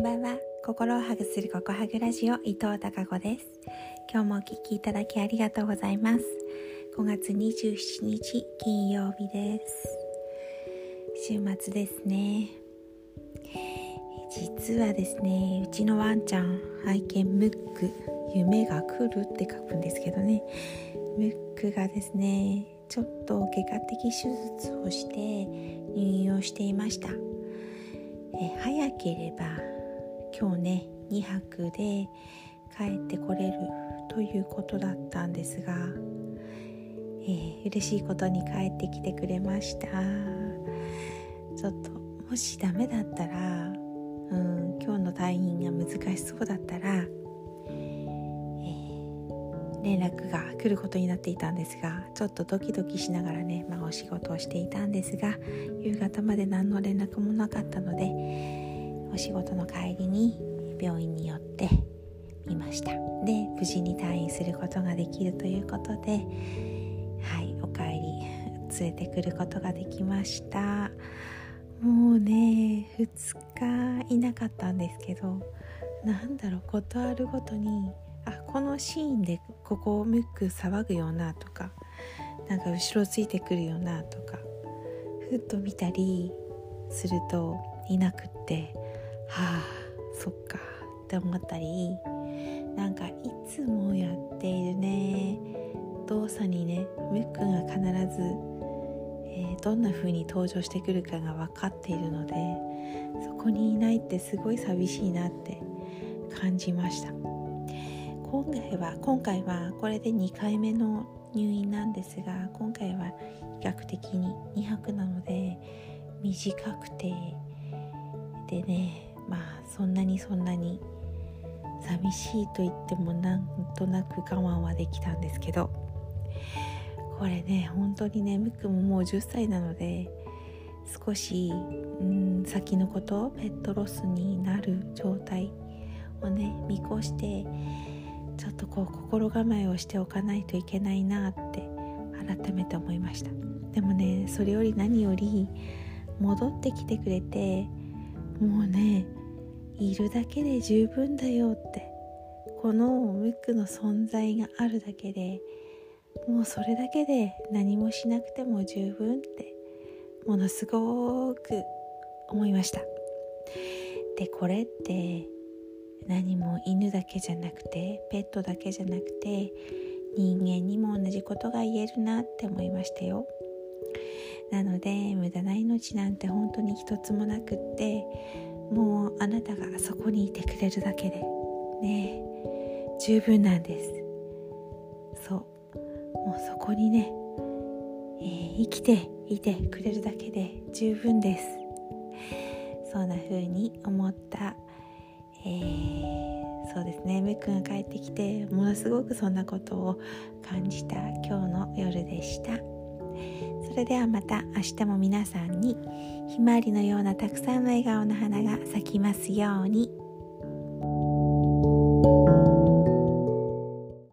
んばんは。心をハグするココハグラジオ伊藤孝子です。今日もお聞きいただきありがとうございます。5月27日金曜日です。週末ですね。実はですねうちのワンちゃん愛犬ムック夢が来るって書くんですけどね。ムックがですねちょっと外科的手術をして入院をしていました。え早ければ今日ね2泊で帰ってこれるということだったんですが、えー、嬉しいことに帰ってきてくれました。ちょっともしダメだったら、うん、今日の退院が難しそうだったら、えー、連絡が来ることになっていたんですがちょっとドキドキしながらね、まあ、お仕事をしていたんですが夕方まで何の連絡もなかったのでお仕事の帰りに病院に寄ってみました。で無事に退院することができるということではいお帰り 連れてくることができました。もうね2日いなかったんですけどなんだろうことあるごとにあこのシーンでここをムック騒ぐよなとかなんか後ろついてくるよなとかふっと見たりするといなくって。はあそっか。って思ったりなんかいつもやっているね動作にねムックが必ず、えー、どんな風に登場してくるかが分かっているのでそこにいないってすごい寂しいなって感じました。今回は今回はこれで2回目の入院なんですが今回は比較的に2泊なので短くてでねまあそんなにそんなに寂しいと言ってもなんとなく我慢はできたんですけどこれね本当にねムックももう10歳なので少しうん先のことペットロスになる状態をね見越してちょっとこう心構えをしておかないといけないなって改めて思いました。でもねそれより何より戻ってきてくれてもうねいるだけで十分だよってこのムックの存在があるだけでもうそれだけで何もしなくても十分ってものすごく思いました。でこれって何も犬だけじゃなくてペットだけじゃなくて人間にも同じことが言えるなって思いましたよ。なので無駄な命なんて本当に一つもなくってもうあなたがそこにいてくれるだけで。ね十分なんです。そう。もうそこにね、えー、生きていてくれるだけで十分です。そんな風に思った、えー、そうですね。むっくんが帰ってきてものすごくそんなことを感じた今日の夜でした。それではまた明日も皆さんにひまわりのようなたくさんの笑顔の花が咲きますように。